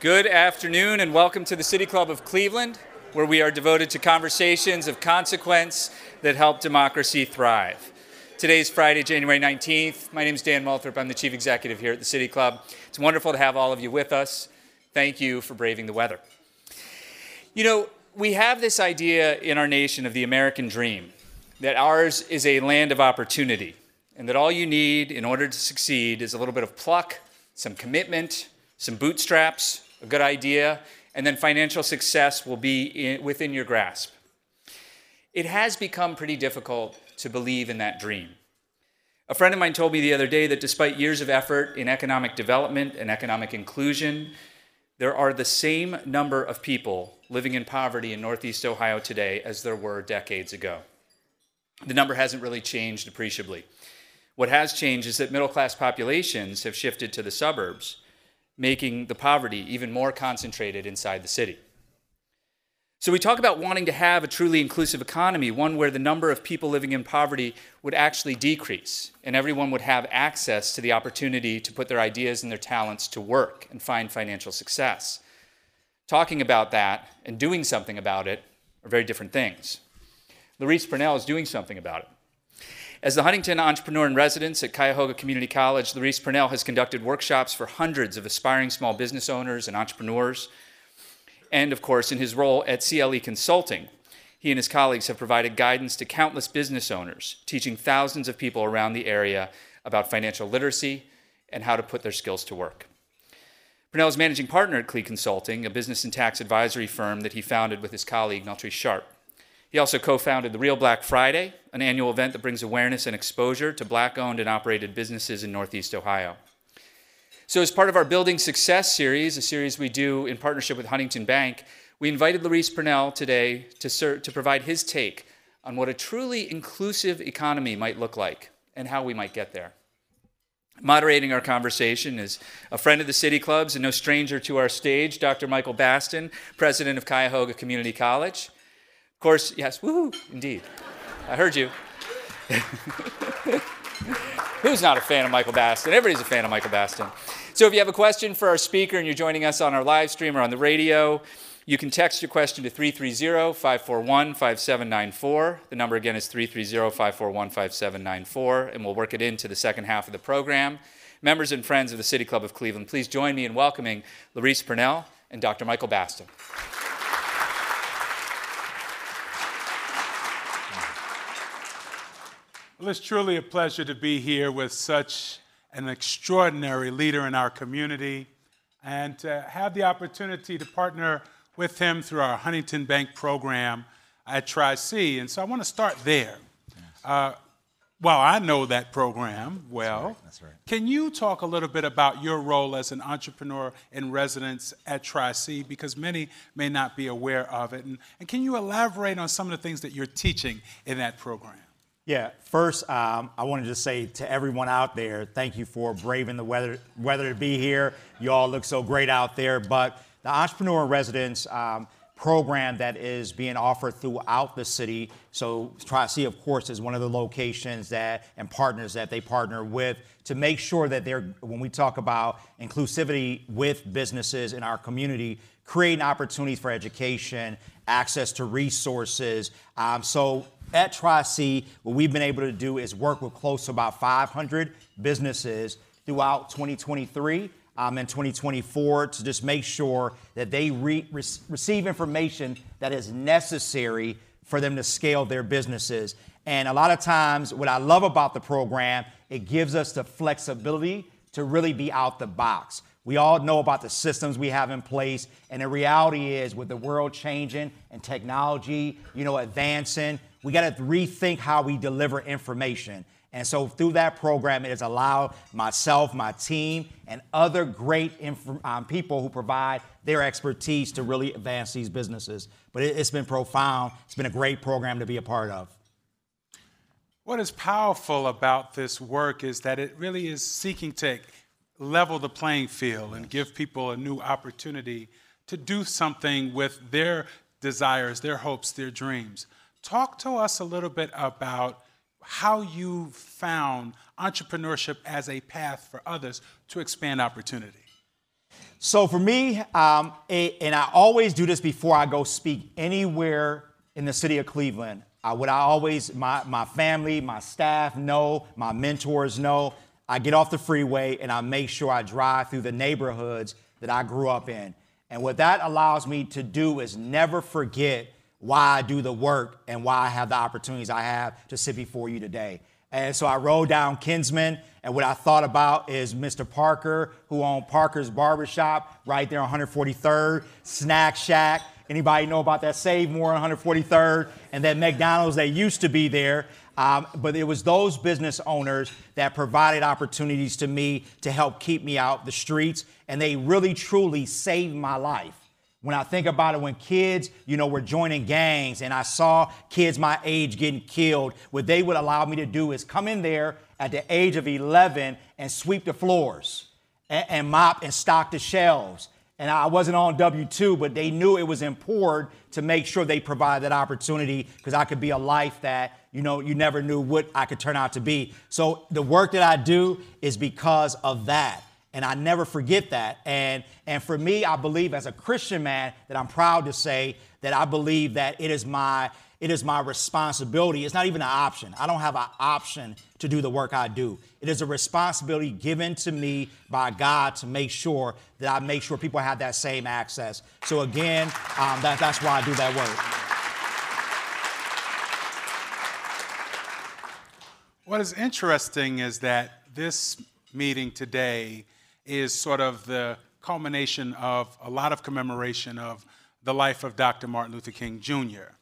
Good afternoon, and welcome to the City Club of Cleveland, where we are devoted to conversations of consequence that help democracy thrive. Today's Friday, January 19th. My name is Dan Moulthrop. I'm the Chief Executive here at the City Club. It's wonderful to have all of you with us. Thank you for braving the weather. You know, we have this idea in our nation of the American dream that ours is a land of opportunity, and that all you need in order to succeed is a little bit of pluck, some commitment, some bootstraps, a good idea, and then financial success will be in, within your grasp. It has become pretty difficult to believe in that dream. A friend of mine told me the other day that despite years of effort in economic development and economic inclusion, there are the same number of people living in poverty in Northeast Ohio today as there were decades ago. The number hasn't really changed appreciably. What has changed is that middle class populations have shifted to the suburbs making the poverty even more concentrated inside the city. So, we talk about wanting to have a truly inclusive economy, one where the number of people living in poverty would actually decrease, and everyone would have access to the opportunity to put their ideas and their talents to work and find financial success. Talking about that and doing something about it are very different things. LaRese Purnell is doing something about it. As the Huntington Entrepreneur in Residence at Cuyahoga Community College, LaRese Purnell has conducted workshops for hundreds of aspiring small business owners and entrepreneurs. And of course, in his role at CLE Consulting, he and his colleagues have provided guidance to countless business owners, teaching thousands of people around the area about financial literacy and how to put their skills to work. Purnell is managing partner at CLE Consulting, a business and tax advisory firm that he founded with his colleague, Neltree Sharp. He also co founded the Real Black Friday, an annual event that brings awareness and exposure to black owned and operated businesses in Northeast Ohio. So, as part of our Building Success series, a series we do in partnership with Huntington Bank, we invited LaRese Purnell today to, ser- to provide his take on what a truly inclusive economy might look like and how we might get there. Moderating our conversation is a friend of the City Clubs and no stranger to our stage, Dr. Michael Baston, president of Cuyahoga Community College. Of course, yes, woohoo, indeed. I heard you. Who's not a fan of Michael Baston? Everybody's a fan of Michael Baston. So if you have a question for our speaker and you're joining us on our live stream or on the radio, you can text your question to 330 541 5794. The number again is 330 541 5794, and we'll work it into the second half of the program. Members and friends of the City Club of Cleveland, please join me in welcoming LaRese Purnell and Dr. Michael Baston. Well, it's truly a pleasure to be here with such an extraordinary leader in our community and to have the opportunity to partner with him through our Huntington Bank program at Tri C. And so I want to start there. Uh, well, I know that program well. That's right. That's right. Can you talk a little bit about your role as an entrepreneur in residence at Tri C? Because many may not be aware of it. And, and can you elaborate on some of the things that you're teaching in that program? Yeah, first, um, I wanted to say to everyone out there, thank you for braving the weather, weather to be here. You all look so great out there. But the Entrepreneur Residence um, program that is being offered throughout the city. So Tri-C, of course, is one of the locations that and partners that they partner with to make sure that they're, when we talk about inclusivity with businesses in our community, creating opportunities for education, access to resources. Um, so at Tri-C, what we've been able to do is work with close to about 500 businesses throughout 2023 um, and 2024 to just make sure that they re- re- receive information that is necessary for them to scale their businesses. And a lot of times, what I love about the program, it gives us the flexibility to really be out the box. We all know about the systems we have in place, and the reality is, with the world changing and technology, you know, advancing, we got to rethink how we deliver information. And so through that program, it has allowed myself, my team, and other great inf- um, people who provide their expertise to really advance these businesses. But it, it's been profound. It's been a great program to be a part of. What is powerful about this work is that it really is seeking to level the playing field and give people a new opportunity to do something with their desires, their hopes, their dreams. Talk to us a little bit about how you found entrepreneurship as a path for others to expand opportunity. So for me, um, and I always do this before I go speak anywhere in the city of Cleveland. Uh, what I always, my, my family, my staff know, my mentors know, I get off the freeway and I make sure I drive through the neighborhoods that I grew up in. And what that allows me to do is never forget why I do the work and why I have the opportunities I have to sit before you today. And so I rode down Kinsman, and what I thought about is Mr. Parker, who owned Parker's Barbershop right there on 143rd, Snack Shack. Anybody know about that Save More on 143rd? And that McDonald's that used to be there. Um, but it was those business owners that provided opportunities to me to help keep me out the streets, and they really truly saved my life. When I think about it, when kids, you know, were joining gangs and I saw kids my age getting killed, what they would allow me to do is come in there at the age of 11 and sweep the floors and, and mop and stock the shelves and I wasn't on W 2, but they knew it was important to make sure they provide that opportunity because I could be a life that, you know, you never knew what I could turn out to be. So the work that I do is because of that. And I never forget that. And, and for me, I believe as a Christian man that I'm proud to say that I believe that it is my it is my responsibility. It's not even an option. I don't have an option to do the work I do. It is a responsibility given to me by God to make sure that I make sure people have that same access. So, again, um, that, that's why I do that work. What is interesting is that this meeting today is sort of the culmination of a lot of commemoration of the life of Dr. Martin Luther King Jr.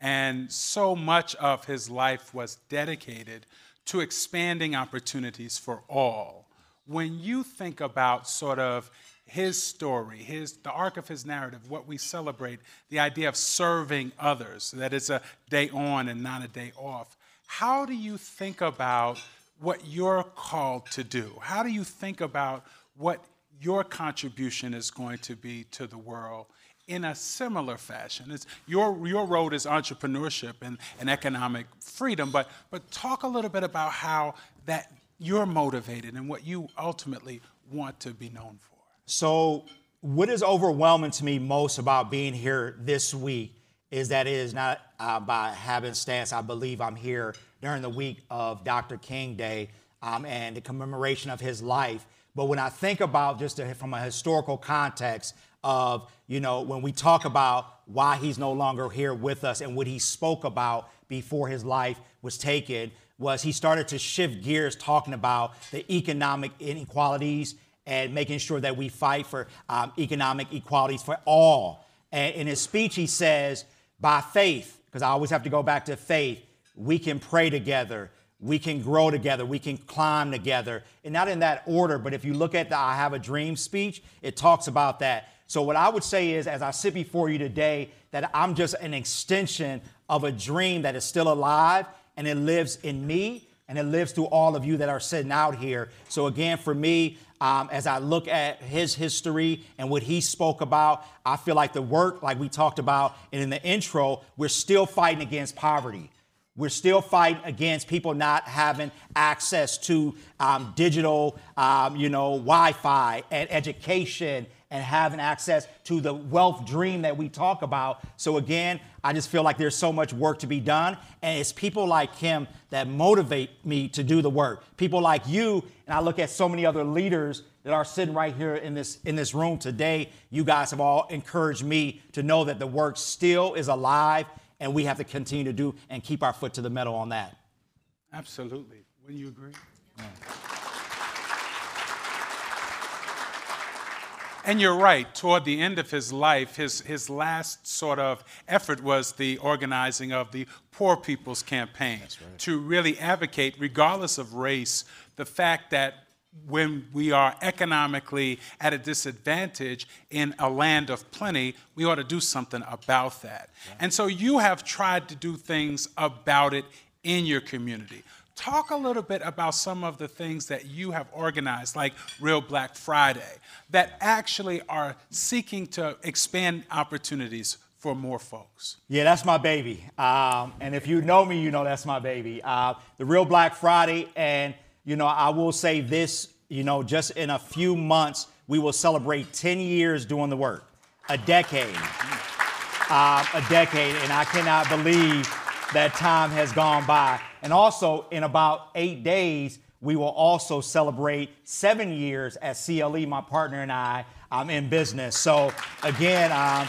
And so much of his life was dedicated to expanding opportunities for all. When you think about sort of his story, his, the arc of his narrative, what we celebrate, the idea of serving others, that it's a day on and not a day off, how do you think about what you're called to do? How do you think about what your contribution is going to be to the world in a similar fashion. It's your, your road is entrepreneurship and, and economic freedom, but, but talk a little bit about how that you're motivated and what you ultimately want to be known for. So, what is overwhelming to me most about being here this week is that it is not uh, by happenstance. I believe I'm here during the week of Dr. King Day um, and the commemoration of his life. But when I think about just a, from a historical context, of, you know, when we talk about why he's no longer here with us and what he spoke about before his life was taken was he started to shift gears talking about the economic inequalities and making sure that we fight for um, economic equalities for all. And in his speech, he says, by faith, because I always have to go back to faith, we can pray together, we can grow together, we can climb together. And not in that order, but if you look at the I Have a Dream speech, it talks about that. So, what I would say is, as I sit before you today, that I'm just an extension of a dream that is still alive and it lives in me and it lives through all of you that are sitting out here. So, again, for me, um, as I look at his history and what he spoke about, I feel like the work, like we talked about and in the intro, we're still fighting against poverty. We're still fighting against people not having access to um, digital, um, you know, Wi-Fi and education and having access to the wealth dream that we talk about. So, again, I just feel like there's so much work to be done. And it's people like him that motivate me to do the work. People like you, and I look at so many other leaders that are sitting right here in this, in this room today. You guys have all encouraged me to know that the work still is alive, and we have to continue to do and keep our foot to the metal on that. Absolutely. Wouldn't you agree? Yeah. And you're right, toward the end of his life, his, his last sort of effort was the organizing of the Poor People's Campaign right. to really advocate, regardless of race, the fact that when we are economically at a disadvantage in a land of plenty, we ought to do something about that. Yeah. And so you have tried to do things about it in your community. Talk a little bit about some of the things that you have organized, like Real Black Friday, that actually are seeking to expand opportunities for more folks. Yeah, that's my baby. Um, and if you know me, you know that's my baby. Uh, the Real Black Friday, and you know, I will say this, you know, just in a few months, we will celebrate 10 years doing the work, a decade. Uh, a decade, and I cannot believe that time has gone by. And also, in about eight days, we will also celebrate seven years at CLE, my partner and I, um, in business. So, again, um,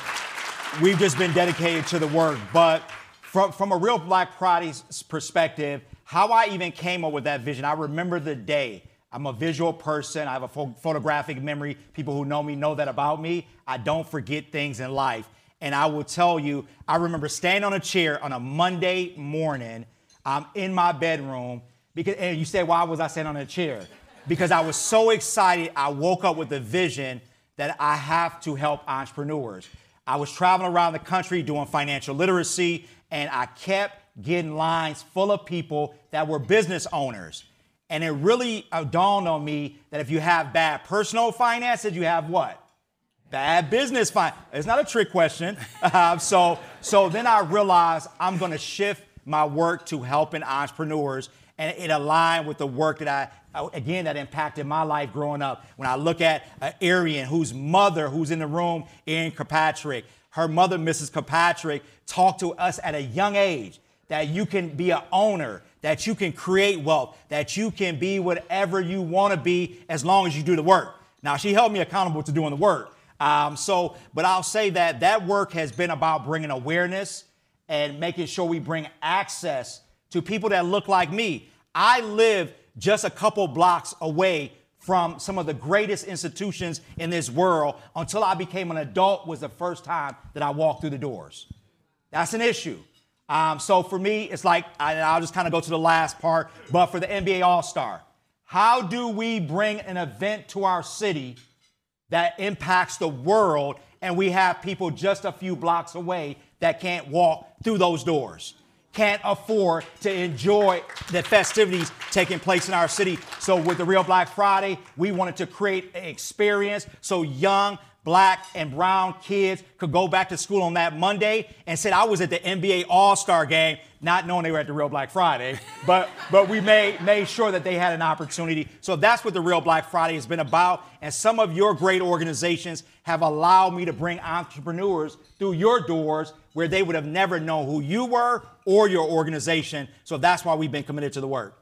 we've just been dedicated to the work. But from, from a real Black Friday perspective, how I even came up with that vision, I remember the day. I'm a visual person. I have a pho- photographic memory. People who know me know that about me. I don't forget things in life. And I will tell you, I remember standing on a chair on a Monday morning I'm in my bedroom. Because, and you say, why was I standing on a chair? Because I was so excited. I woke up with a vision that I have to help entrepreneurs. I was traveling around the country doing financial literacy, and I kept getting lines full of people that were business owners. And it really uh, dawned on me that if you have bad personal finances, you have what? Bad business fine. It's not a trick question. Uh, so, so then I realized I'm going to shift my work to helping entrepreneurs, and it aligned with the work that I, again, that impacted my life growing up. When I look at uh, Ariane, whose mother, who's in the room, Ariane Kirkpatrick, her mother, Mrs. Kirkpatrick, talked to us at a young age that you can be an owner, that you can create wealth, that you can be whatever you want to be as long as you do the work. Now, she held me accountable to doing the work. Um, so, but I'll say that that work has been about bringing awareness and making sure we bring access to people that look like me. I live just a couple blocks away from some of the greatest institutions in this world until I became an adult was the first time that I walked through the doors. That's an issue. Um, so for me, it's like, I, will just kind of go to the last part, but for the NBA All Star, how do we bring an event to our city that impacts the world, and we have people just a few blocks away that can't walk through those doors, can't afford to enjoy the festivities taking place in our city. So, with the Real Black Friday, we wanted to create an experience so young black and brown kids could go back to school on that Monday and said I was at the NBA All-Star game, not knowing they were at the Real Black Friday, but but we made made sure that they had an opportunity. So that's what the Real Black Friday has been about. And some of your great organizations have allowed me to bring entrepreneurs through your doors where they would have never known who you were or your organization. So that's why we've been committed to the work.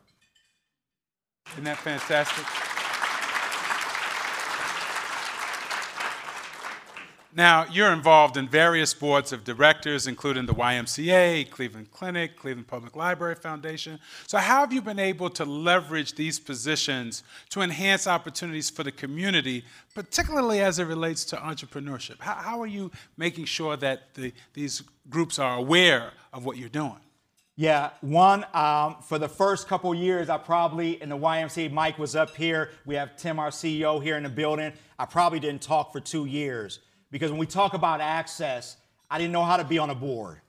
Isn't that fantastic? Now, you're involved in various boards of directors, including the YMCA, Cleveland Clinic, Cleveland Public Library Foundation. So, how have you been able to leverage these positions to enhance opportunities for the community, particularly as it relates to entrepreneurship? How, how are you making sure that the, these groups are aware of what you're doing? Yeah, one, um, for the first couple years, I probably, in the YMCA, Mike was up here. We have Tim, our CEO, here in the building. I probably didn't talk for two years. Because when we talk about access, I didn't know how to be on a board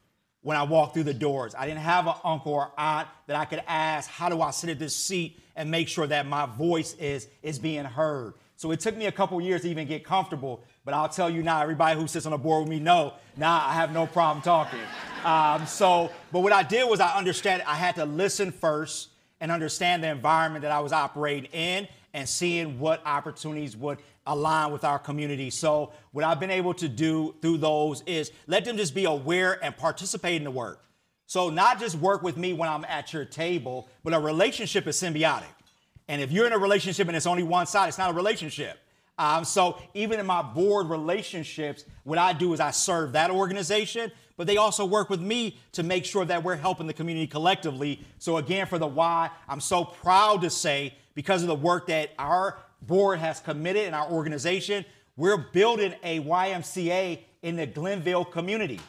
when I walked through the doors. I didn't have an uncle or aunt that I could ask, how do I sit at this seat and make sure that my voice is, is being heard? So it took me a couple years to even get comfortable. But I'll tell you now, everybody who sits on a board with me know, now I have no problem talking. Um, so, but what I did was I understand I had to listen first and understand the environment that I was operating in and seeing what opportunities would align with our community. So, what I've been able to do through those is let them just be aware and participate in the work. So, not just work with me when I'm at your table, but a relationship is symbiotic. And if you're in a relationship and it's only one side, it's not a relationship. Um, so, even in my board relationships, what I do is I serve that organization, but they also work with me to make sure that we're helping the community collectively. So, again, for the why, I'm so proud to say because of the work that our board has committed and our organization, we're building a YMCA in the Glenville community.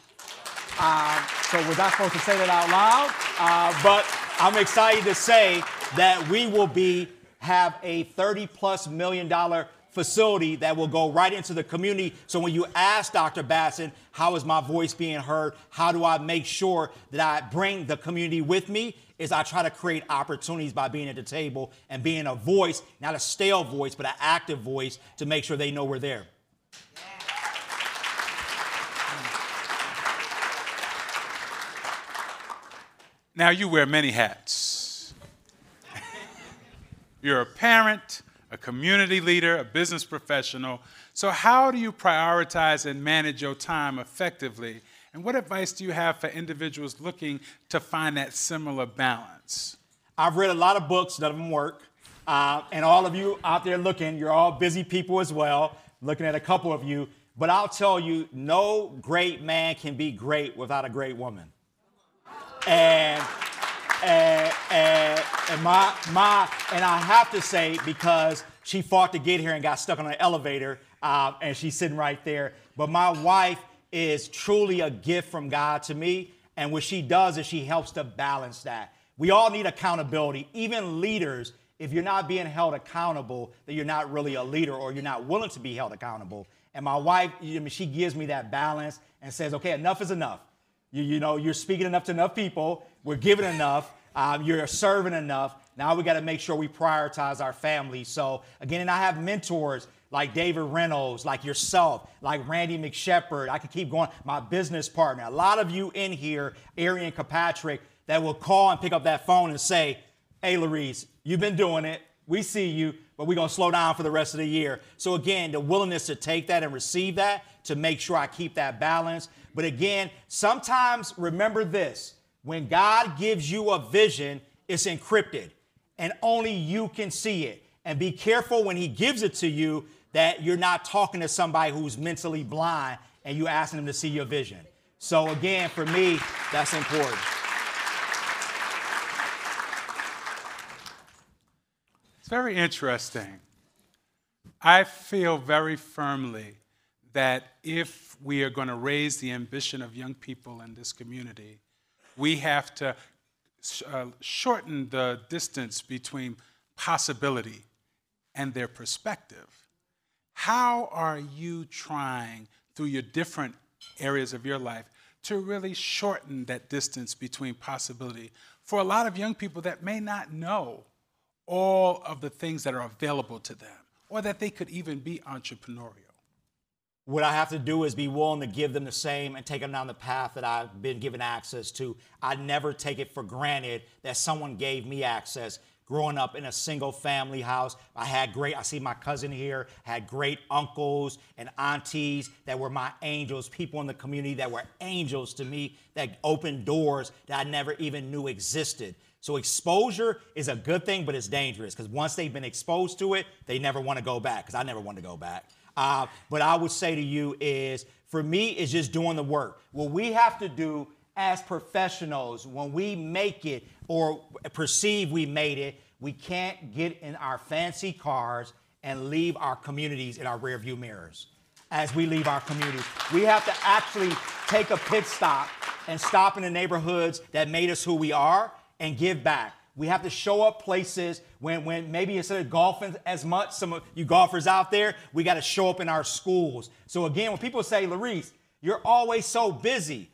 Um, so we're not supposed to say that out loud, uh, but I'm excited to say that we will be have a 30 plus million dollar facility that will go right into the community. So when you ask Dr. Baston, how is my voice being heard? How do I make sure that I bring the community with me? Is I try to create opportunities by being at the table and being a voice, not a stale voice, but an active voice to make sure they know we're there. Now, you wear many hats. You're a parent, a community leader, a business professional. So, how do you prioritize and manage your time effectively? And what advice do you have for individuals looking to find that similar balance? I've read a lot of books, none of them work. Uh, and all of you out there looking, you're all busy people as well, looking at a couple of you. But I'll tell you, no great man can be great without a great woman. And and, and, and my my and I have to say because she fought to get here and got stuck on an elevator, uh, and she's sitting right there. But my wife is truly a gift from God to me, and what she does is she helps to balance that. We all need accountability, even leaders. If you're not being held accountable, then you're not really a leader, or you're not willing to be held accountable. And my wife, she gives me that balance and says, "Okay, enough is enough." You, you know, you're speaking enough to enough people. We're giving enough. Um, you're serving enough. Now we got to make sure we prioritize our family. So again, and I have mentors like David Reynolds, like yourself, like Randy McShepard. I could keep going. My business partner. A lot of you in here, Ariane Kirkpatrick, that will call and pick up that phone and say, "Hey, LaRese, you've been doing it. We see you, but we're gonna slow down for the rest of the year." So again, the willingness to take that and receive that to make sure I keep that balance. But again, sometimes remember this when God gives you a vision, it's encrypted and only you can see it. And be careful when He gives it to you that you're not talking to somebody who's mentally blind and you're asking them to see your vision. So, again, for me, that's important. It's very interesting. I feel very firmly that if we are going to raise the ambition of young people in this community, we have to uh, shorten the distance between possibility and their perspective. How are you trying through your different areas of your life to really shorten that distance between possibility for a lot of young people that may not know all of the things that are available to them or that they could even be entrepreneurial? What I have to do is be willing to give them the same and take them down the path that I've been given access to. I never take it for granted that someone gave me access. Growing up in a single family house, I had great, I see my cousin here, had great uncles and aunties that were my angels, people in the community that were angels to me that opened doors that I never even knew existed. So exposure is a good thing, but it's dangerous because once they've been exposed to it, they never want to go back because I never want to go back. Uh, but I would say to you is for me, is just doing the work. What we have to do as professionals when we make it or perceive we made it, we can't get in our fancy cars and leave our communities in our rearview mirrors as we leave our communities. We have to actually take a pit stop and stop in the neighborhoods that made us who we are and give back. We have to show up places when, when maybe instead of golfing as much, some of you golfers out there, we got to show up in our schools. So again, when people say, LaRese, you're always so busy.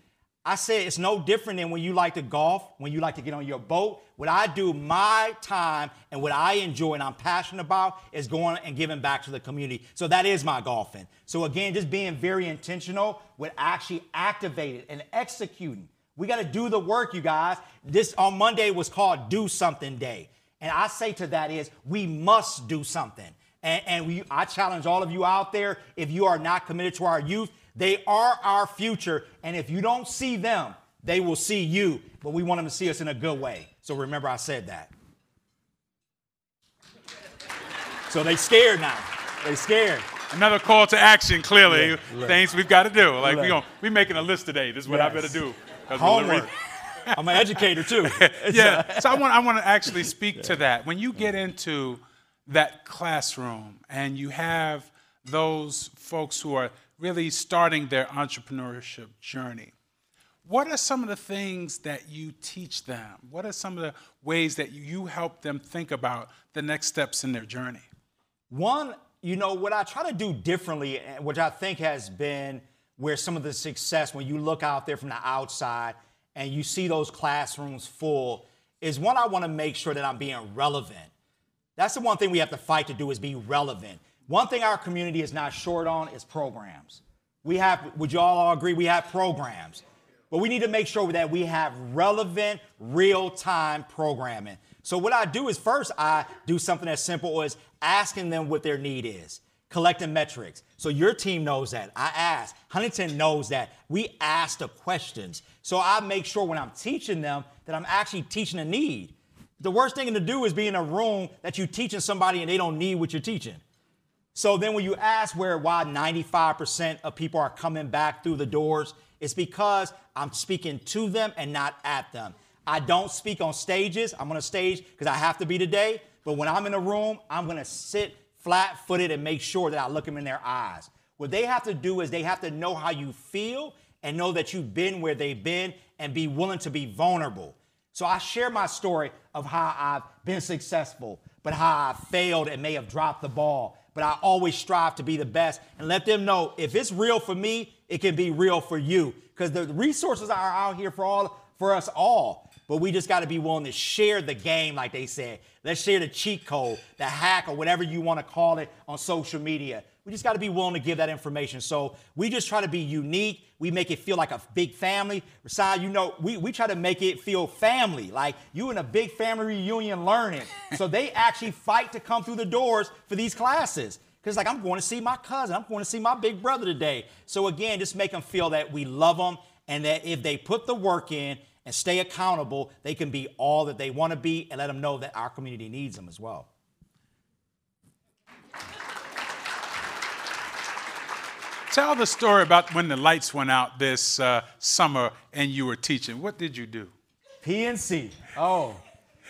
I say it's no different than when you like to golf, when you like to get on your boat. What I do my time and what I enjoy and I'm passionate about is going and giving back to the community. So that is my golfing. So again, just being very intentional with actually activating and executing. We got to do the work, you guys. This on Monday was called Do Something Day. And I say to that is we must do something. And, and we, I challenge all of you out there, if you are not committed to our youth, they are our future. And if you don't see them, they will see you. But we want them to see us in a good way. So remember, I said that. So they scared now. They scared. Another call to action, clearly. Yeah, Things we've got to do. Like we're we we making a list today. This is what yes. I better do. Homework. I'm an educator too. yeah. So I want I want to actually speak to that. When you get into that classroom and you have those folks who are really starting their entrepreneurship journey. What are some of the things that you teach them? What are some of the ways that you help them think about the next steps in their journey? One, you know, what I try to do differently, eh, which I think has been where some of the success, when you look out there from the outside and you see those classrooms full, is one, I want to make sure that I'm being relevant. That's the one thing we have to fight to do is be relevant. One thing our community is not short on is programs. We have, would you all agree, we have programs. But we need to make sure that we have relevant, real time programming. So, what I do is first, I do something as simple as asking them what their need is, collecting metrics. So, your team knows that. I ask. Huntington knows that. We ask the questions. So, I make sure when I'm teaching them that I'm actually teaching a need. The worst thing to do is be in a room that you're teaching somebody and they don't need what you're teaching. So then when you ask where why 95% of people are coming back through the doors, it's because I'm speaking to them and not at them. I don't speak on stages. I'm on a stage because I have to be today. But when I'm in a room, I'm going to sit flat footed and make sure that I look them in their eyes. What they have to do is they have to know how you feel and know that you've been where they've been and be willing to be vulnerable. So I share my story of how I've been successful, but how I failed and may have dropped the ball but I always strive to be the best and let them know if it's real for me, it can be real for you. Because the resources are out here for all for us all. But we just got to be willing to share the game, like they said. Let's share the cheat code, the hack, or whatever you want to call it on social media. We just got to be willing to give that information. So we just try to be unique. We make it feel like a big family. Rasai, you know, we, we try to make it feel family, like you in a big family reunion learning. so they actually fight to come through the doors for these classes. Because like I'm going to see my cousin, I'm going to see my big brother today. So again, just make them feel that we love them and that if they put the work in and stay accountable, they can be all that they want to be and let them know that our community needs them as well. Tell the story about when the lights went out this uh, summer and you were teaching. What did you do? PNC. Oh.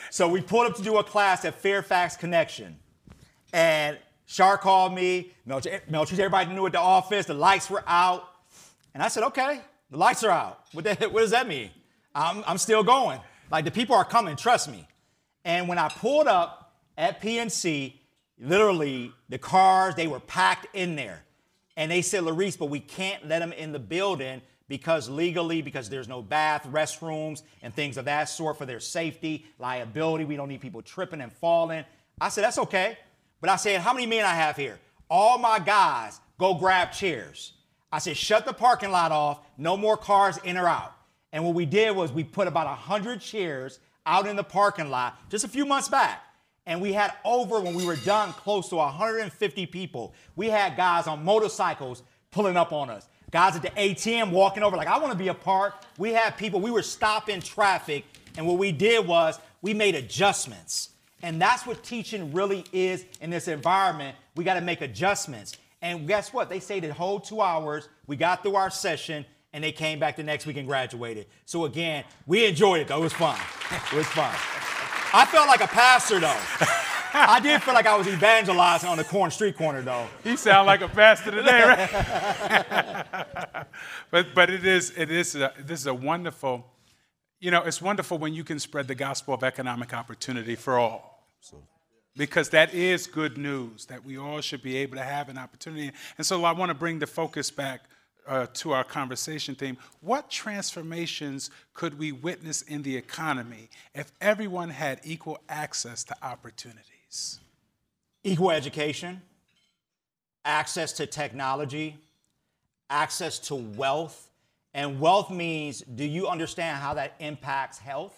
So we pulled up to do a class at Fairfax Connection. And Shar called me. Melchizedek, everybody knew at the office. The lights were out. And I said, okay, the lights are out. What, the, what does that mean? I'm, I'm still going. Like the people are coming, trust me. And when I pulled up at PNC, literally the cars, they were packed in there. And they said, LaRese, but we can't let them in the building because legally, because there's no bath, restrooms, and things of that sort for their safety, liability. We don't need people tripping and falling. I said, that's okay. But I said, how many men I have here? All my guys go grab chairs. I said, shut the parking lot off. No more cars in or out. And what we did was we put about 100 chairs out in the parking lot just a few months back and we had over when we were done close to 150 people. We had guys on motorcycles pulling up on us. Guys at the ATM walking over like I want to be a part. We had people, we were stopping traffic and what we did was we made adjustments. And that's what teaching really is in this environment. We got to make adjustments. And guess what? They say the whole 2 hours, we got through our session and they came back the next week and graduated. So again, we enjoyed it though. It was fun. It was fun. I felt like a pastor though. I did feel like I was evangelizing on the corner street corner though. You sound like a pastor today, right? but but it is it is a, this is a wonderful, you know, it's wonderful when you can spread the gospel of economic opportunity for all. Because that is good news that we all should be able to have an opportunity. And so I want to bring the focus back uh, to our conversation theme, what transformations could we witness in the economy if everyone had equal access to opportunities? Equal education, access to technology, access to wealth. And wealth means do you understand how that impacts health?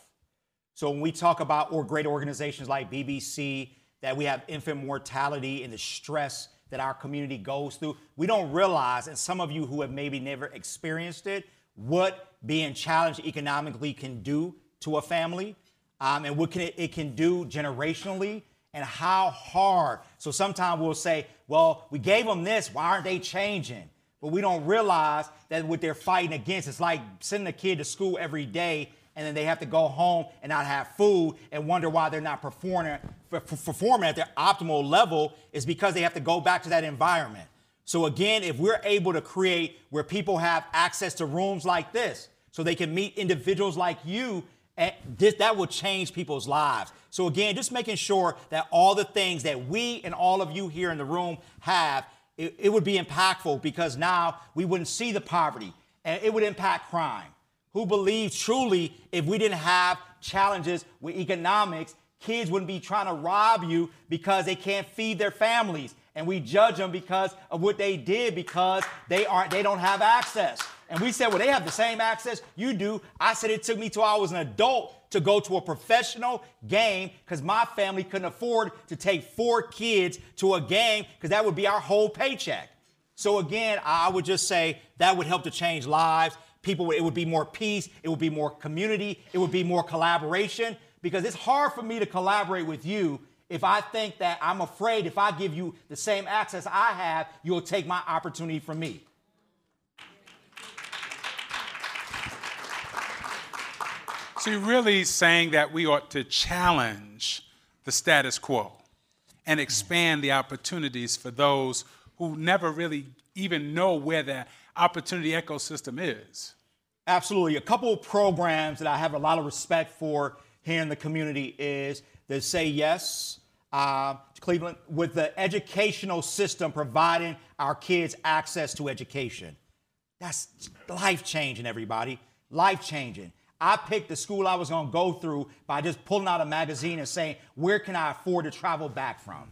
So when we talk about or great organizations like BBC, that we have infant mortality and the stress that our community goes through. We don't realize, and some of you who have maybe never experienced it, what being challenged economically can do to a family um, and what can it, it can do generationally and how hard. So sometimes we'll say, well, we gave them this, why aren't they changing? But we don't realize that what they're fighting against is like sending a kid to school every day and then they have to go home and not have food and wonder why they're not performing, performing at their optimal level is because they have to go back to that environment. So again, if we're able to create where people have access to rooms like this, so they can meet individuals like you, and this, that will change people's lives. So again, just making sure that all the things that we and all of you here in the room have, it, it would be impactful because now we wouldn't see the poverty and it would impact crime. Who believe truly if we didn't have challenges with economics, kids wouldn't be trying to rob you because they can't feed their families and we judge them because of what they did because they aren't they don't have access. And we said, well, they have the same access you do. I said it took me till I was an adult to go to a professional game because my family couldn't afford to take four kids to a game because that would be our whole paycheck. So again, I would just say that would help to change lives. People, it would be more peace, it would be more community, it would be more collaboration because it's hard for me to collaborate with you if I think that I'm afraid if I give you the same access I have, you'll take my opportunity from me. So you're really saying that we ought to challenge the status quo and expand the opportunities for those who never really even know where the opportunity ecosystem is. Absolutely. A couple of programs that I have a lot of respect for here in the community is the Say Yes uh, Cleveland with the educational system providing our kids access to education. That's life changing, everybody. Life changing. I picked the school I was going to go through by just pulling out a magazine and saying, where can I afford to travel back from?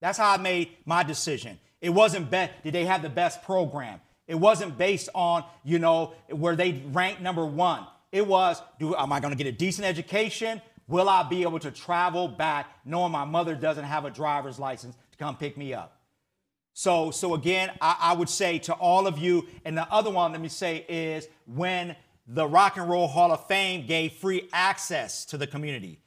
That's how I made my decision. It wasn't bet did they have the best program. It wasn't based on, you know, where they ranked number one. It was, do am I going to get a decent education? Will I be able to travel back knowing my mother doesn't have a driver's license to come pick me up? So, so again, I, I would say to all of you, and the other one, let me say, is when the Rock and Roll Hall of Fame gave free access to the community.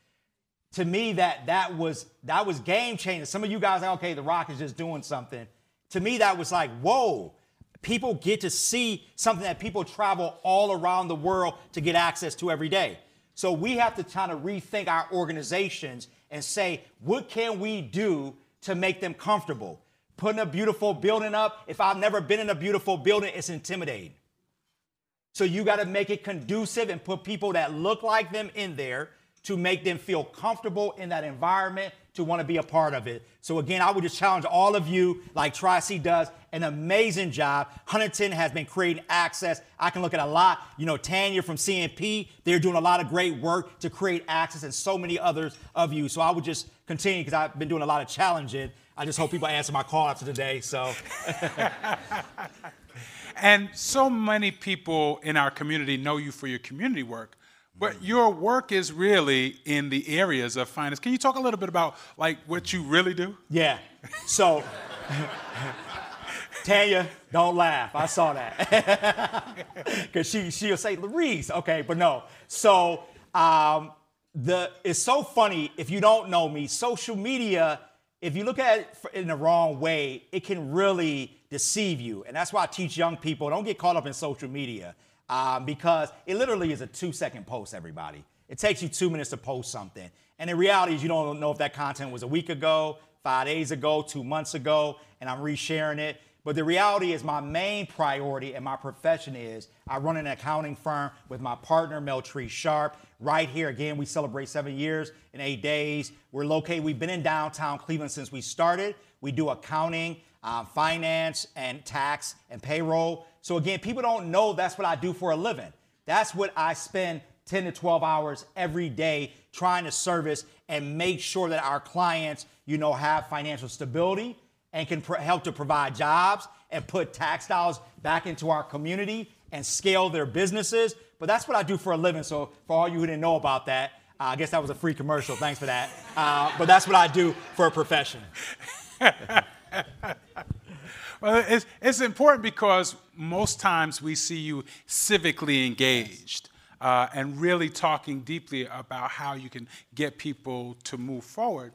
To me, that that was that was game changing. Some of you guys, are, okay, the Rock is just doing something. To me, that was like, whoa. People get to see something that people travel all around the world to get access to every day. So we have to kind of rethink our organizations and say, what can we do to make them comfortable? Putting a beautiful building up, if I've never been in a beautiful building, it's intimidating. So you got to make it conducive and put people that look like them in there to make them feel comfortable in that environment to want to be a part of it. So again, I would just challenge all of you, like Tri-C does, an amazing job. Huntington has been creating access. I can look at a lot. You know, Tanya from CNP, they're doing a lot of great work to create access, and so many others of you. So I would just continue because I've been doing a lot of challenging. I just hope people answer my call after today. So. and so many people in our community know you for your community work. But your work is really in the areas of finance. Can you talk a little bit about like what you really do? Yeah. So Tanya, don't laugh. I saw that. Because she, she'll say, LaRese, okay, but no. So um, the it's so funny if you don't know me, social media, if you look at it in the wrong way, it can really deceive you. And that's why I teach young people don't get caught up in social media um, because it literally is a two second post, everybody. It takes you two minutes to post something. And the reality is, you don't know if that content was a week ago, five days ago, two months ago, and I'm resharing it. But the reality is, my main priority and my profession is I run an accounting firm with my partner, Meltree Sharp. Right here, again, we celebrate seven years in eight days. We're located, we've been in downtown Cleveland since we started. We do accounting, uh, finance, and tax and payroll. So again, people don't know that's what I do for a living. That's what I spend 10 to 12 hours every day trying to service and make sure that our clients, you know, have financial stability and can pr- help to provide jobs and put tax dollars back into our community and scale their businesses. But that's what I do for a living. So for all you who didn't know about that, uh, I guess that was a free commercial. Thanks for that. Uh, but that's what I do for a profession. Well, it's, it's important because most times we see you civically engaged uh, and really talking deeply about how you can get people to move forward.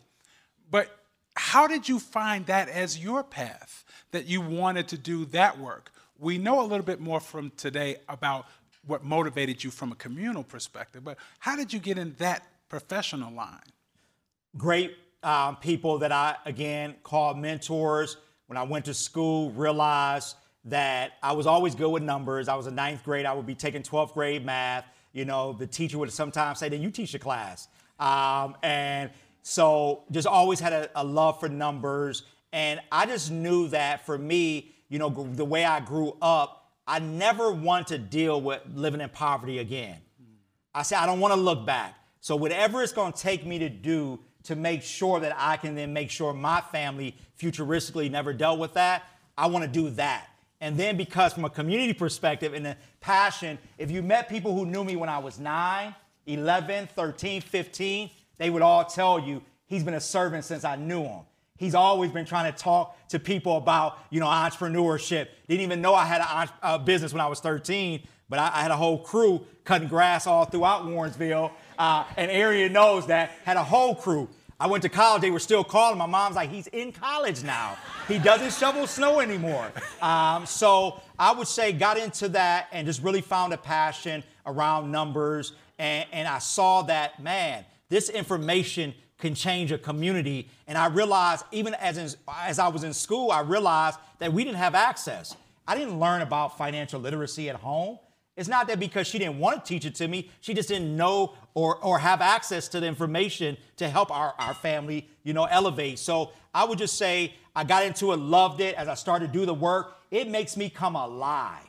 But how did you find that as your path, that you wanted to do that work? We know a little bit more from today about what motivated you from a communal perspective, but how did you get in that professional line? Great um, people that I, again, call mentors when I went to school, realized that I was always good with numbers. I was in ninth grade. I would be taking 12th grade math. You know, the teacher would sometimes say, then you teach a class. Um, and so just always had a, a love for numbers. And I just knew that for me, you know, the way I grew up, I never want to deal with living in poverty again. I said, I don't want to look back. So whatever it's going to take me to do to make sure that I can then make sure my family futuristically never dealt with that, I want to do that. And then because from a community perspective and a passion, if you met people who knew me when I was 9, 11, 13, 15, they would all tell you he's been a servant since I knew him. He's always been trying to talk to people about, you know, entrepreneurship. Didn't even know I had a, a business when I was 13, but I, I, had a whole crew cutting grass all throughout Warrensville. Uh, an area knows that had a whole crew. I went to college, they were still calling. My mom's like, he's in college now. He doesn't shovel snow anymore. Um, so I would say got into that and just really found a passion around numbers. And, and I saw that, man, this information can change a community. And I realized, even as, in, as I was in school, I realized that we didn't have access. I didn't learn about financial literacy at home. It's not that because she didn't want to teach it to me, she just didn't know or, or have access to the information to help our, our family, you know, elevate. So I would just say I got into it, loved it. As I started to do the work, it makes me come alive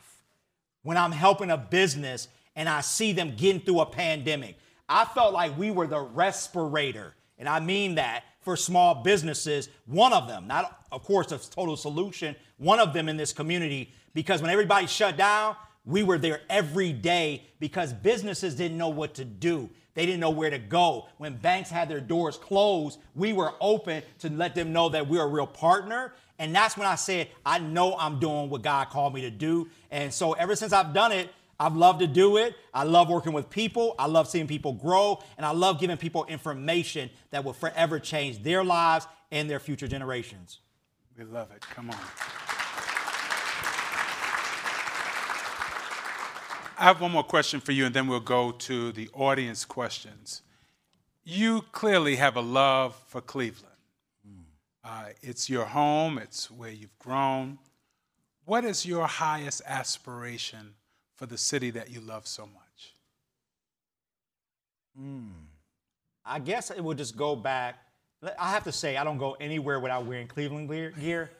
when I'm helping a business and I see them getting through a pandemic. I felt like we were the respirator, and I mean that for small businesses, one of them, not of course a total solution, one of them in this community, because when everybody shut down, we were there every day because businesses didn't know what to do. They didn't know where to go. When banks had their doors closed, we were open to let them know that we're a real partner. And that's when I said, I know I'm doing what God called me to do. And so ever since I've done it, I've loved to do it. I love working with people. I love seeing people grow. And I love giving people information that will forever change their lives and their future generations. We love it. Come on. I have one more question for you, and then we'll go to the audience questions. You clearly have a love for Cleveland. Uh, it's your home, it's where you've grown. What is your highest aspiration for the city that you love so much? Mm. I guess it would just go back. I have to say, I don't go anywhere without wearing Cleveland gear.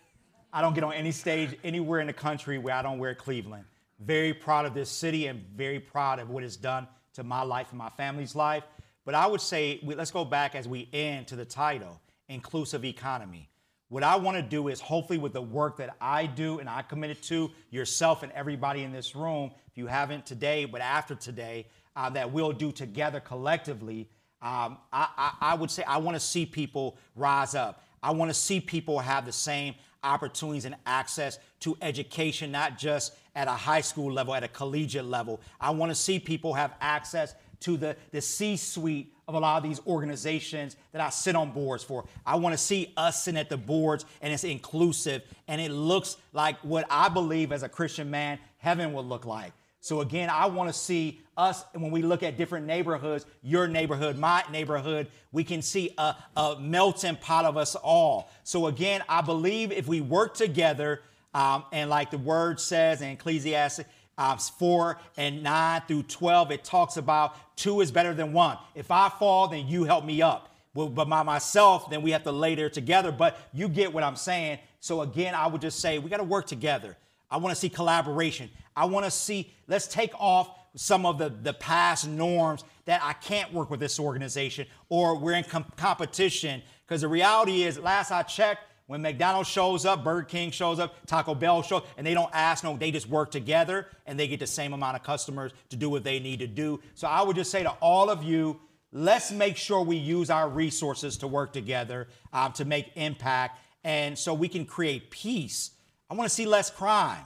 I don't get on any stage anywhere in the country where I don't wear Cleveland. Very proud of this city and very proud of what it's done to my life and my family's life. But I would say, let's go back as we end to the title Inclusive Economy. What I want to do is hopefully with the work that I do and I committed to yourself and everybody in this room, if you haven't today, but after today, uh, that we'll do together collectively. Um, I, I, I would say I want to see people rise up. I want to see people have the same opportunities and access to education, not just at a high school level, at a collegiate level. I want to see people have access to the, the C suite of a lot of these organizations that I sit on boards for. I want to see us sitting at the boards and it's inclusive and it looks like what I believe as a Christian man heaven would look like. So again, I want to see us when we look at different neighborhoods, your neighborhood, my neighborhood, we can see a, a melting pot of us all. So again, I believe if we work together, um, and like the word says in Ecclesiastes um, 4 and 9 through 12, it talks about two is better than one. If I fall, then you help me up. Well, but by myself, then we have to lay there together. But you get what I'm saying. So again, I would just say we got to work together. I want to see collaboration. I want to see, let's take off some of the, the past norms that I can't work with this organization or we're in com- competition. Because the reality is, last I checked, when McDonald's shows up, Burger King shows up, Taco Bell shows up, and they don't ask no, they just work together and they get the same amount of customers to do what they need to do. So I would just say to all of you, let's make sure we use our resources to work together um, to make impact and so we can create peace. I want to see less crime.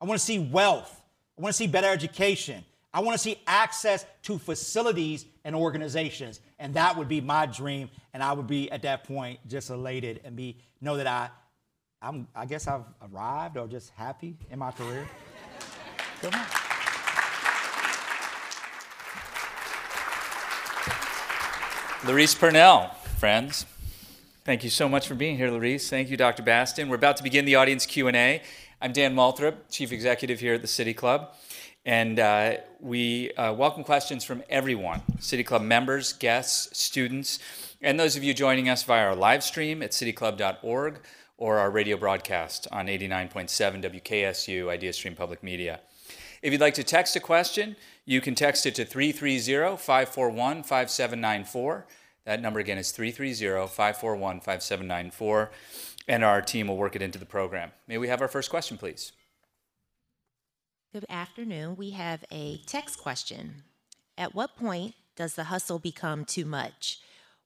I want to see wealth. I want to see better education. I want to see access to facilities and organizations. And that would be my dream. And I would be at that point just elated and be know that I I'm I guess I've arrived or just happy in my career. Come on. LaRese Purnell, friends. Thank you so much for being here, LaRese. Thank you, Dr. Baston. We're about to begin the audience Q&A. I'm Dan Moulthrop, Chief Executive here at the City Club. And uh, we uh, welcome questions from everyone City Club members, guests, students, and those of you joining us via our live stream at cityclub.org or our radio broadcast on 89.7 WKSU IdeaStream Public Media. If you'd like to text a question, you can text it to 330 541 5794. That number again is 330 541 5794, and our team will work it into the program. May we have our first question, please? Good afternoon. We have a text question. At what point does the hustle become too much?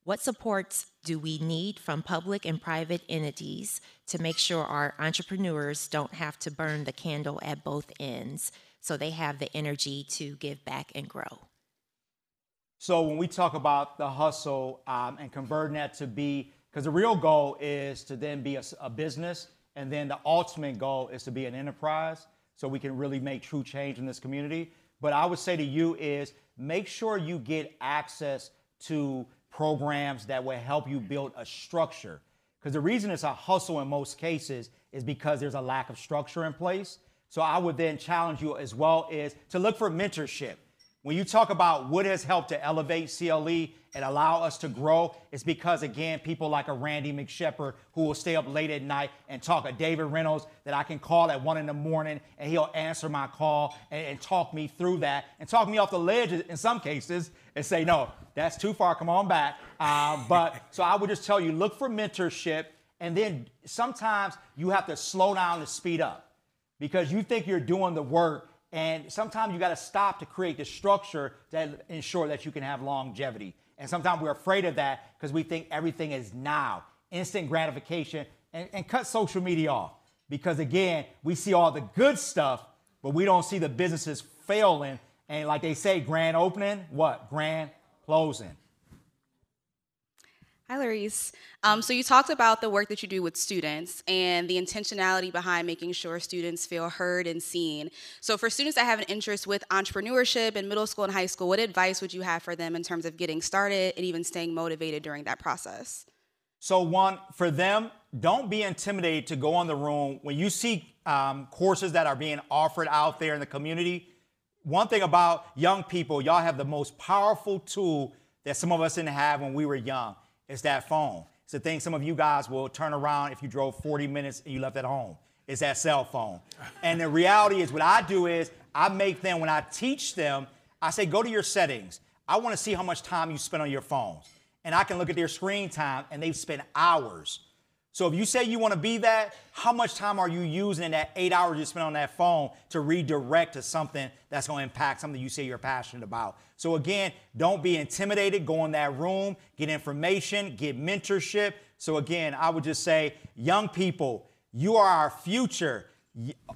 What supports do we need from public and private entities to make sure our entrepreneurs don't have to burn the candle at both ends so they have the energy to give back and grow? So when we talk about the hustle um, and converting that to be, because the real goal is to then be a, a, business, and then the ultimate goal is to be an enterprise, so we can really make true change in this community. But I would say to you is make sure you get access to programs that will help you build a structure. Because the reason it's a hustle in most cases is because there's a lack of structure in place. So I would then challenge you as well is to look for mentorship. When you talk about what has helped to elevate CLE and allow us to grow, it's because, again, people like a Randy McShepard who will stay up late at night and talk, a David Reynolds that I can call at one in the morning and he'll answer my call and, and talk me through that and talk me off the ledge in some cases and say, no, that's too far, come on back. Uh, but so I would just tell you, look for mentorship. And then sometimes you have to slow down to speed up because you think you're doing the work and sometimes you got to stop to create the structure that ensure that you can have longevity. And sometimes we're afraid of that because we think everything is now, instant gratification, and, and cut social media off. Because again, we see all the good stuff, but we don't see the businesses failing. And like they say, grand opening, what? Grand closing. Hi, LaRese. Um, so you talked about the work that you do with students and the intentionality behind making sure students feel heard and seen. So for students that have an interest with entrepreneurship in middle school and high school, what advice would you have for them in terms of getting started and even staying motivated during that process? So one, for them, don't be intimidated to go in the room. When you see um, courses that are being offered out there in the community, one thing about young people, y'all have the most powerful tool that some of us didn't have when we were young it's that phone. It's the thing some of you guys will turn around if you drove 40 minutes and you left at home. It's that cell phone. And the reality is, what I do is I make them, when I teach them, I say, go to your settings. I want to see how much time you spend on your phones. And I can look at their screen time and they've spent hours. So if you say you want to be that, how much time are you using in that eight hours you spend on that phone to redirect to something that's going to impact something you say you're passionate about? So again, don't be intimidated. Go in that room, get information, get mentorship. So again, I would just say, young people, you are our future.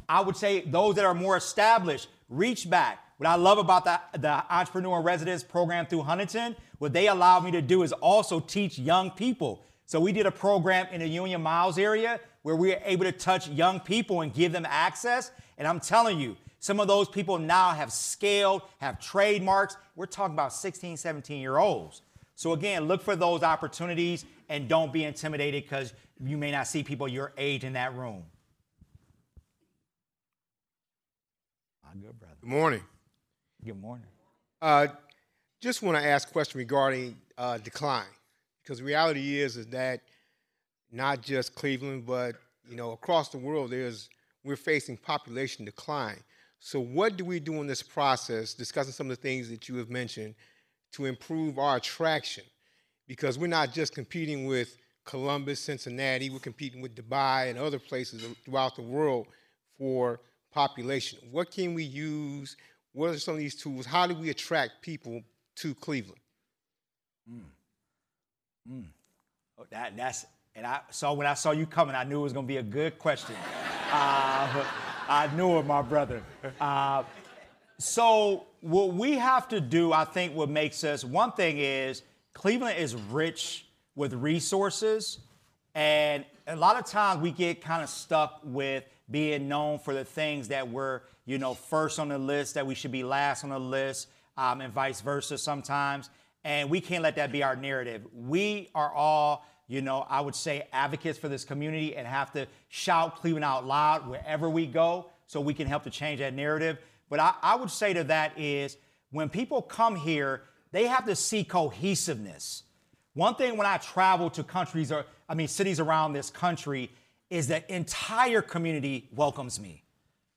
I would say those that are more established, reach back. What I love about the, the Entrepreneur Residence program through Huntington, what they allow me to do is also teach young people. So we did a program in the Union Miles area where we were able to touch young people and give them access. And I'm telling you, some of those people now have scaled, have trademarks. We're talking about 16, 17 year olds. So again, look for those opportunities and don't be intimidated because you may not see people your age in that room. My good brother. Good morning. Good morning. Uh, just want to ask a question regarding uh, decline because reality is is that not just Cleveland, but you know across the world, there's we're facing population decline. So what do we do in this process, discussing some of the things that you have mentioned, to improve our attraction? Because we're not just competing with Columbus, Cincinnati, we're competing with Dubai and other places throughout the world for population. What can we use? What are some of these tools? How do we attract people to Cleveland? Mm. Mm. Oh, that, that's, and I saw when I saw you coming, I knew it was going to be a good question. uh, I knew it, my brother. Uh, so, what we have to do, I think, what makes us one thing is Cleveland is rich with resources. And a lot of times we get kind of stuck with being known for the things that we're, you know, first on the list, that we should be last on the list, um, and vice versa sometimes. And we can't let that be our narrative. We are all you know, I would say advocates for this community and have to shout Cleveland out loud wherever we go so we can help to change that narrative. But I, I would say to that is when people come here, they have to see cohesiveness. One thing when I travel to countries or I mean cities around this country is that entire community welcomes me.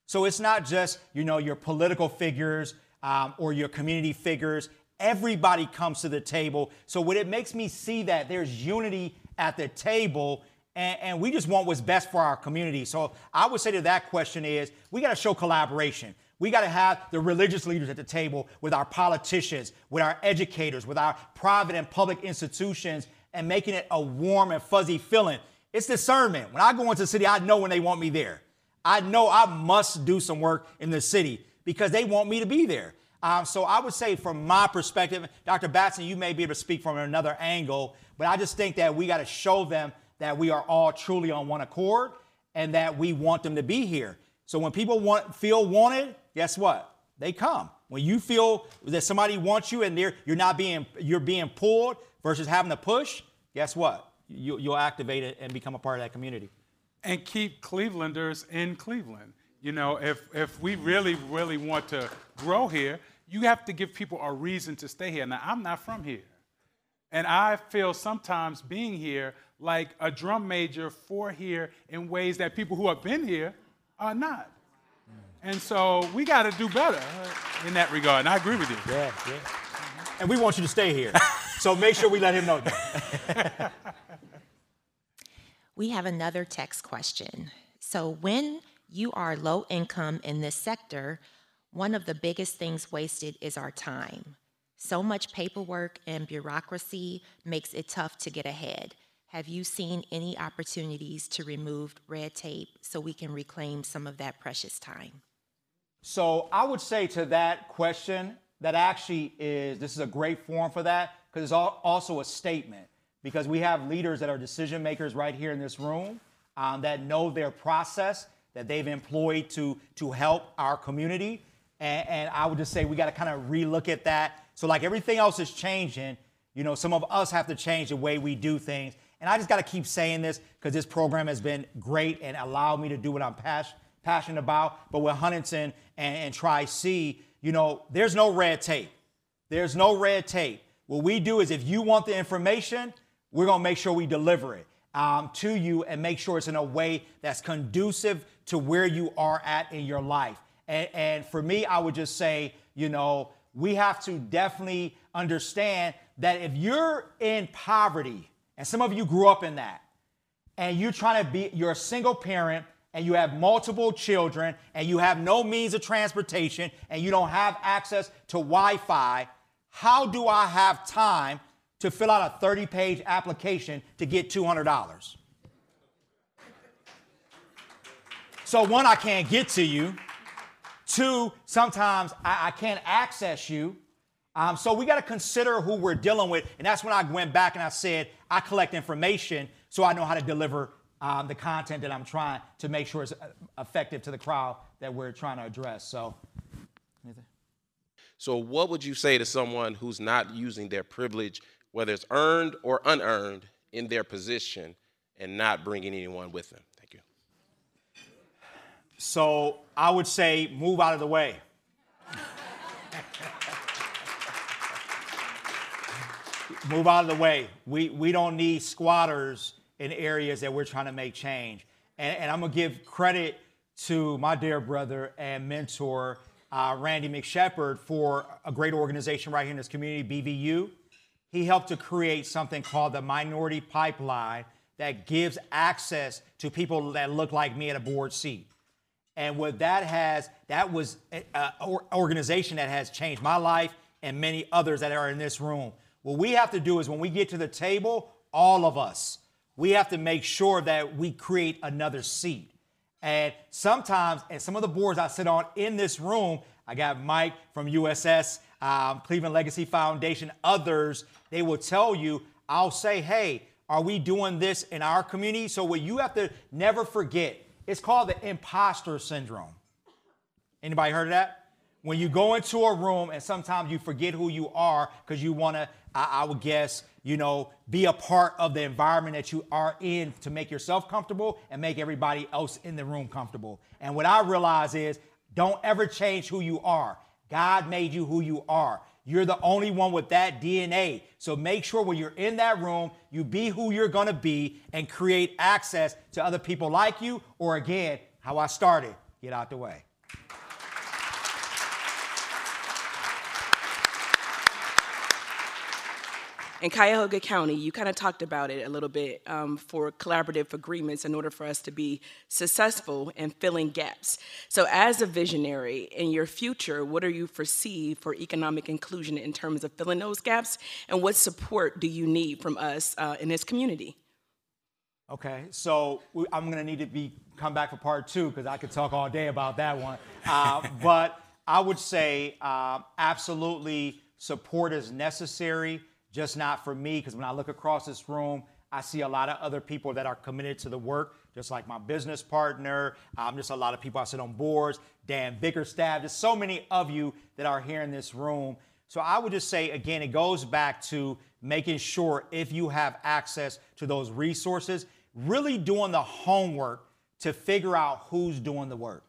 So it's not just you know your political figures um, or your community figures. Everybody comes to the table. So what it makes me see that there's unity at the table and, and, we just want what's best for our community. So I would say to that question is we got to show collaboration. We got to have the religious leaders at the table with our politicians, with our educators, with our private and public institutions, and making it a warm and fuzzy feeling. It's discernment. When I go into the city, I know when they want me there. I know I must do some work in the city because they want me to be there. Um, so I would say, from my perspective, Dr. Baston, you may be able to speak from another angle, but I just think that we got to show them that we are all truly on one accord and that we want them to be here. So when people want feel wanted, guess what? They come. When you feel that somebody wants you and you're not being you're being pulled versus having to push, guess what? You, you'll activate it and become a part of that community. And keep Clevelanders in Cleveland. You know, if if we really really want to grow here, you have to give people a reason to stay here. Now, I'm not from here. And I feel sometimes being here like a drum major for here in ways that people who have been here are not. And so we got to do better in that regard. And I agree with you. Yeah, yeah. And we want you to stay here. so make sure we let him know that. we have another text question. So when you are low income in this sector, one of the biggest things wasted is our time. So much paperwork and bureaucracy makes it tough to get ahead. Have you seen any opportunities to remove red tape so we can reclaim some of that precious time? So I would say to that question that actually is this is a great forum for that because it's also a statement because we have leaders that are decision makers right here in this room um, that know their process that they've employed to to help our community and, and I would just say we got to kind of relook at that. So like everything else is changing, you know, some of us have to change the way we do things and I just got to keep saying this because this program has been great and allowed me to do what I'm pas- passionate about. But with Huntington and, and Tri C, you know, there's no red tape. There's no red tape. What we do is if you want the information, we're going to make sure we deliver it um, to you and make sure it's in a way that's conducive to where you are at in your life. And, and for me, I would just say, you know, we have to definitely understand that if you're in poverty, and some of you grew up in that. And you're trying to be, you're a single parent and you have multiple children and you have no means of transportation and you don't have access to Wi Fi. How do I have time to fill out a 30 page application to get $200? So, one, I can't get to you. Two, sometimes I, I can't access you. Um, so we got to consider who we're dealing with. And that's when I went back and I said, I collect information so I know how to deliver um, the content that I'm trying to make sure it's uh, effective to the crowd that we're trying to address. So, anything? So, what would you say to someone who's not using their privilege, whether it's earned or unearned, in their position and not bringing anyone with them? Thank you. So, I would say move out of the way. move out of the way. We, we don't need squatters in areas that we're trying to make change. And, and I'm going to give credit to my dear brother and mentor, uh, Randy McShepard, for a great organization right here in this community, BVU. He helped to create something called the Minority Pipeline that gives access to people that look like me at a board seat. And what that has, that was an organization that has changed my life and many others that are in this room. What we have to do is when we get to the table, all of us, we have to make sure that we create another seat. And sometimes, and some of the boards I sit on in this room, I got Mike from USS, um, Cleveland Legacy Foundation, others, they will tell you, I'll say, hey, are we doing this in our community? So what you have to never forget, it's called the imposter syndrome. Anybody heard of that? When you go into a room and sometimes you forget who you are because you want to, I, I would guess, you know, be a part of the environment that you are in to make yourself comfortable and make everybody else in the room comfortable. And what I realize is don't ever change who you are. God made you who you are. You're the only one with that DNA. So make sure when you're in that room, you be who you're going to be and create access to other people like you, or again, how I started, get out the way. In Cuyahoga County, you kind of talked about it a little bit um, for collaborative agreements in order for us to be successful in filling gaps. So, as a visionary in your future, what do you foresee for economic inclusion in terms of filling those gaps, and what support do you need from us uh, in this community? Okay, so I'm going to need to be come back for part two because I could talk all day about that one. Uh, but I would say uh, absolutely support is necessary just not for me, because when I look across this room, I see a lot of other people that are committed to the work, just like my business partner, um, just a lot of people I sit on boards, Dan Bickerstaff, just so many of you that are here in this room. So I would just say, again, it goes back to making sure if you have access to those resources, really doing the homework to figure out who's doing the work.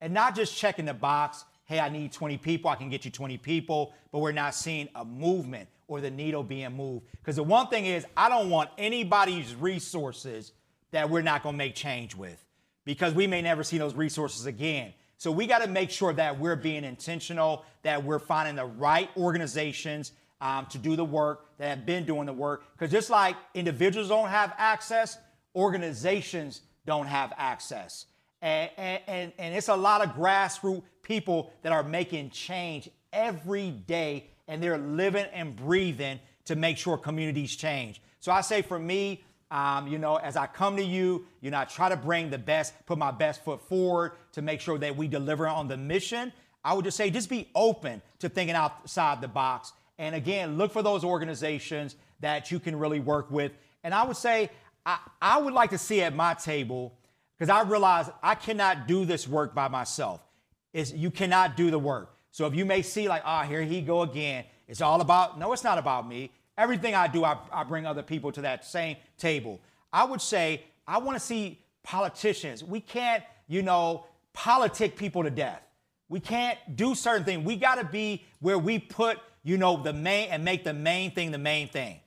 And not just checking the box, hey, I need 20 people, I can get you 20 people, but we're not seeing a movement or the needle being moved. Because the one thing is, I don't want anybody's resources that we're not going to make change with because we may never see those resources again. So we got to make sure that we're being intentional, that we're finding the right organizations um, to do the work that have been doing the work. Because just like individuals don't have access, organizations don't have access. And, and, and it's a lot of grassroots people that are making change every day and they're living and breathing to make sure communities change. So I say for me, um, you know, as I come to you, you know, I try to bring the best, put my best foot forward to make sure that we deliver on the mission. I would just say, just be open to thinking outside the box. And again, look for those organizations that you can really work with. And I would say, I, I would like to see at my table, because I realize I cannot do this work by myself. Is you cannot do the work. So if you may see like, ah, oh, here he go again. It's all about, no, it's not about me. Everything I do, I, I bring other people to that same table. I would say, I want to see politicians. We can't, you know, politic people to death. We can't do certain things. We got to be where we put, you know, the main and make the main thing the main thing.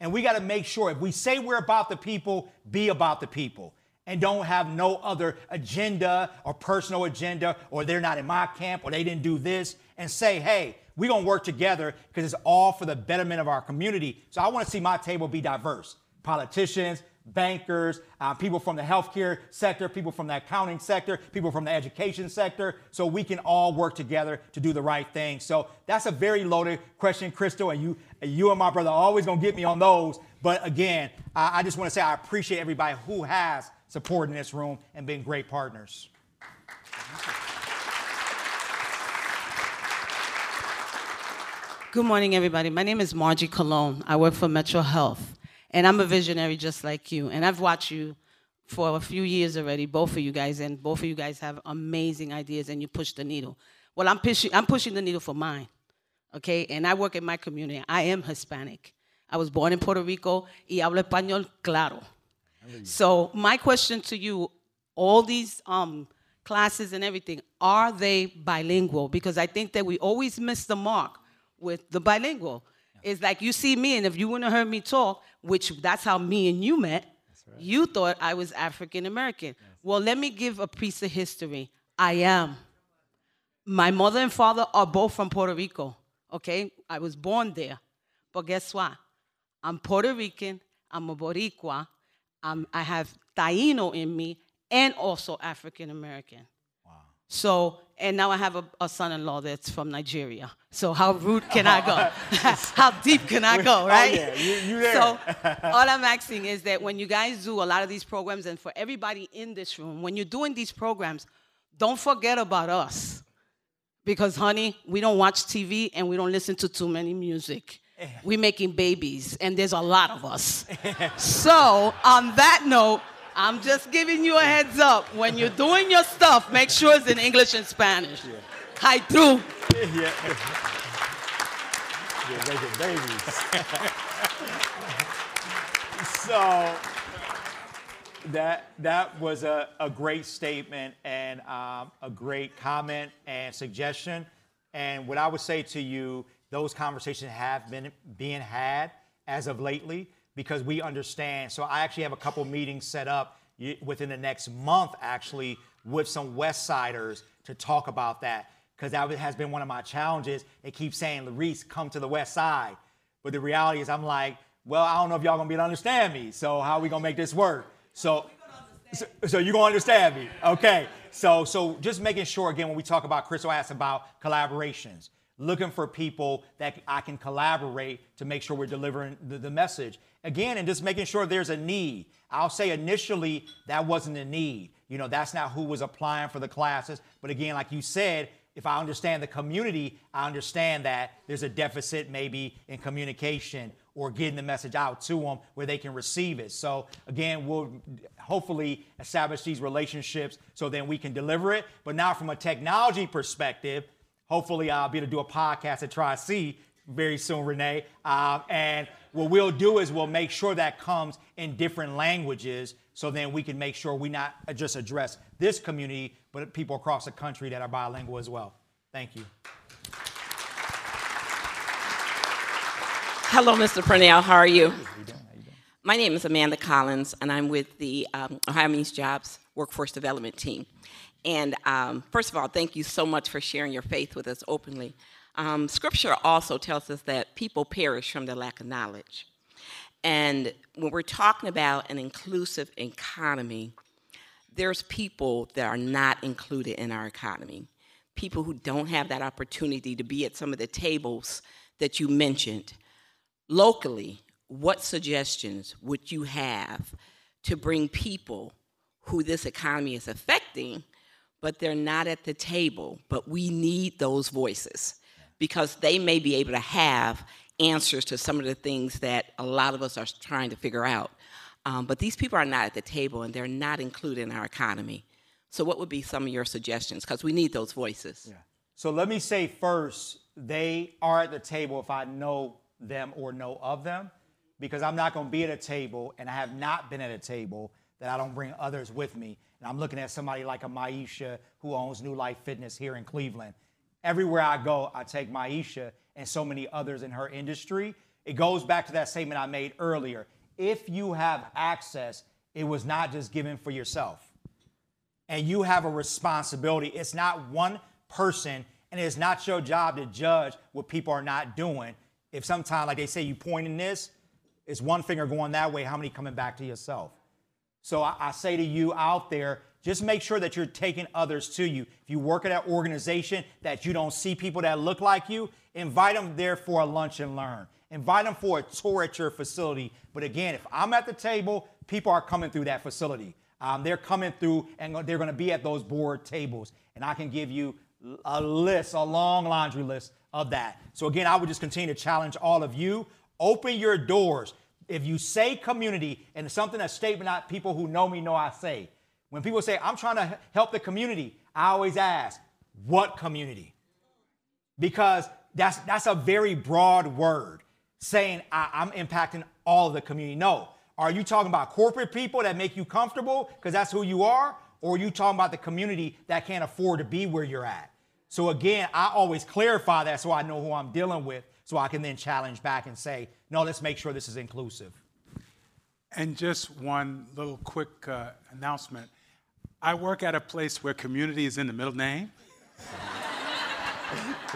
And we got to make sure if we say we're about the people, be about the people and don't have no other agenda or personal agenda or they're not in my camp or they didn't do this and say, hey, we're going to work together because it's all for the betterment of our community. So I want to see my table be diverse. Politicians, bankers, uh, people from the healthcare sector, people from the accounting sector, people from the education sector, so we can all work together to do the right thing. So that's a very loaded question, Crystal, and you, you and my brother are always gonna get me on those. But again, I, I just want to say I appreciate everybody who has supporting this room and being great partners. Good morning, everybody. My name is Margie Cologne. I work for Metro Health, and I'm a visionary just like you. And I've watched you for a few years already, both of you guys, and both of you guys have amazing ideas, and you push the needle. Well, I'm pushing, I'm pushing the needle for mine, okay? And I work in my community. I am Hispanic. I was born in Puerto Rico y hablo español claro. So my question to you, all these um, classes and everything, are they bilingual? Because I think that we always miss the mark with the bilingual. Yeah. It's like you see me, and if you wouldn't have heard me talk, which that's how me and you met, right. you thought I was African American. Yes. Well, let me give a piece of history. I am. My mother and father are both from Puerto Rico. Okay, I was born there, but guess what? I'm Puerto Rican. I'm a Boricua I'm, I have Taino in me and also African American. Wow. So, and now I have a, a son-in-law that's from Nigeria. So how rude can I go? how deep can I go, oh, right? Oh, yeah. you, you there. So all I'm asking is that when you guys do a lot of these programs, and for everybody in this room, when you're doing these programs, don't forget about us. Because, honey, we don't watch TV and we don't listen to too many music we're making babies, and there's a lot of us. so, on that note, I'm just giving you a heads up. When you're doing your stuff, make sure it's in English and Spanish. Hi, through. yeah. You're making babies. so that that was a, a great statement and um, a great comment and suggestion. And what I would say to you, those conversations have been being had as of lately because we understand. So I actually have a couple meetings set up within the next month, actually, with some West Siders to talk about that because that has been one of my challenges. They keep saying, LaRese, come to the West Side. But the reality is, I'm like, well, I don't know if y'all gonna be able to understand me. So how are we gonna make this work? So, so, so you're gonna understand me, okay? So, so just making sure again when we talk about Crystal asked about collaborations, looking for people that I can collaborate to make sure we're delivering the, the message again, and just making sure there's a need. I'll say initially that wasn't a need. You know, that's not who was applying for the classes. But again, like you said, if I understand the community, I understand that there's a deficit maybe in communication or getting the message out to them where they can receive it. So again, we'll hopefully establish these relationships so then we can deliver it. But now from a technology perspective, hopefully I'll be able to do a podcast at Tri-C very soon, Renee. Uh, and what we'll do is we'll make sure that comes in different languages so then we can make sure we not just address this community, but people across the country that are bilingual as well. Thank you. Hello, Mr. Purnell. How are you? My name is Amanda Collins, and I'm with the um, Ohio Means Jobs Workforce Development Team. And um, first of all, thank you so much for sharing your faith with us openly. Um, scripture also tells us that people perish from the lack of knowledge. And when we're talking about an inclusive economy, there's people that are not included in our economy. People who don't have that opportunity to be at some of the tables that you mentioned. Locally, what suggestions would you have to bring people who this economy is affecting, but they're not at the table? But we need those voices because they may be able to have answers to some of the things that a lot of us are trying to figure out. Um, but these people are not at the table and they're not included in our economy. So, what would be some of your suggestions? Because we need those voices. Yeah. So, let me say first, they are at the table if I know them or know of them, because I'm not going to be at a table and I have not been at a table that I don't bring others with me. And I'm looking at somebody like a Maisha who owns New Life Fitness here in Cleveland. Everywhere I go, I take Maisha and so many others in her industry. It goes back to that statement I made earlier. If you have access, it was not just given for yourself. And you have a responsibility. It's not one person, and it's not your job to judge what people are not doing. If sometimes, like they say, you pointing this, it's one finger going that way, how many coming back to yourself? So I, I say to you out there, just make sure that you're taking others to you. If you work at an organization that you don't see people that look like you, invite them there for a lunch and learn. Invite them for a tour at your facility. But again, if I'm at the table, people are coming through that facility. Um, they're coming through and they're going to be at those board tables. And I can give you a list, a long laundry list of that. So again, I would just continue to challenge all of you. Open your doors. If you say community, and it's something a statement that people who know me know I say, when people say, I'm trying to help the community, I always ask, what community? Because that's, that's a very broad word saying I, am impacting all of the community. No. Are you talking about corporate people that make you comfortable because that's who you are? Or are you talking about the community that can't afford to be where you're at? So again, I always clarify that so I know who I'm dealing with so I can then challenge back and say, no, let's make sure this is inclusive. And just one little quick uh, announcement. I work at a place where community is in the middle name.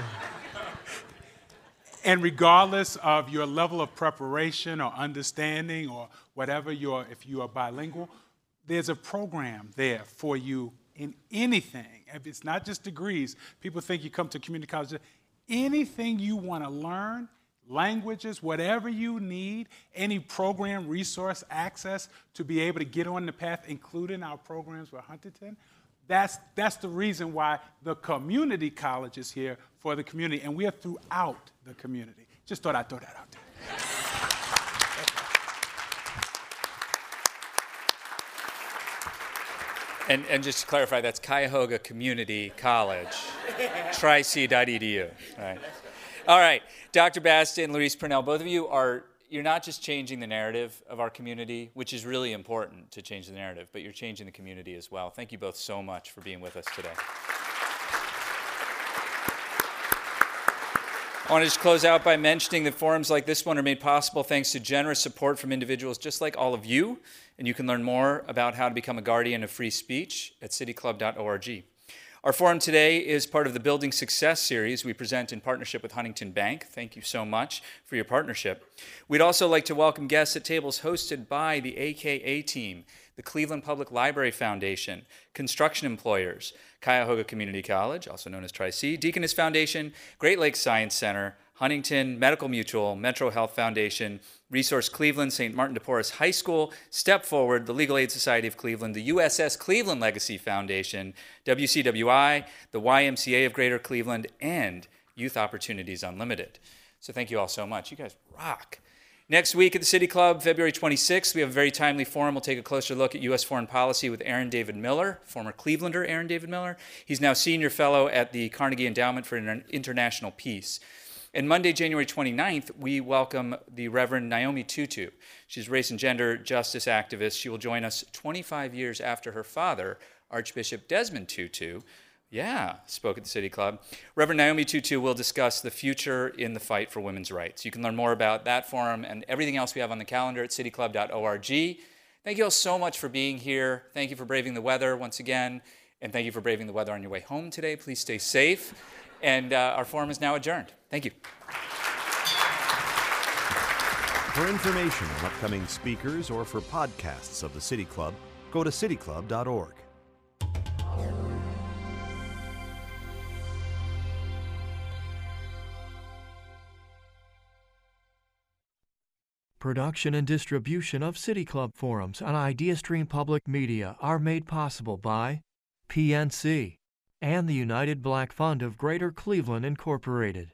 and regardless of your level of preparation or understanding or whatever your if you are bilingual, there's a program there for you in anything. If it's not just degrees, people think you come to community college. Anything you want to learn, languages, whatever you need, any program, resource, access to be able to get on the path, including our programs with Huntington. That's, that's the reason why the community college is here for the community, and we are throughout the community. Just thought I'd throw that out there. And, and just to clarify, that's Cuyahoga Community College. tric.edu. All right. All right, Dr. Baston, and LaRese Purnell, both of you are, you're not just changing the narrative of our community, which is really important to change the narrative, but you're changing the community as well. Thank you both so much for being with us today. I want to just close out by mentioning that forums like this one are made possible thanks to generous support from individuals just like all of you, and you can learn more about how to become a guardian of free speech at cityclub.org. Our forum today is part of the Building Success series we present in partnership with Huntington Bank. Thank you so much for your partnership. We'd also like to welcome guests at tables hosted by the AKA team, the Cleveland Public Library Foundation, construction employers, Cuyahoga Community College, also known as Tri-C, Deaconess Foundation, Great Lakes Science Center, Huntington, Medical Mutual, Metro Health Foundation, Resource Cleveland, St. Martin de Porres High School, Step Forward, the Legal Aid Society of Cleveland, the USS Cleveland Legacy Foundation, WCWI, the YMCA of Greater Cleveland, and Youth Opportunities Unlimited. So thank you all so much. You guys rock. Next week at the City Club, February 26th, we have a very timely forum. We'll take a closer look at U.S. foreign policy with Aaron David Miller, former Clevelander Aaron David Miller. He's now senior fellow at the Carnegie Endowment for International Peace. And Monday, January 29th, we welcome the Reverend Naomi Tutu. She's race and gender justice activist. She will join us 25 years after her father, Archbishop Desmond Tutu, yeah, spoke at the City Club. Reverend Naomi Tutu will discuss the future in the fight for women's rights. You can learn more about that forum and everything else we have on the calendar at cityclub.org. Thank you all so much for being here. Thank you for braving the weather once again. And thank you for braving the weather on your way home today. Please stay safe. And uh, our forum is now adjourned. Thank you. For information on upcoming speakers or for podcasts of the City Club, go to cityclub.org. Production and distribution of City Club forums on IdeaStream Public Media are made possible by PNC and the United Black Fund of Greater Cleveland, Incorporated.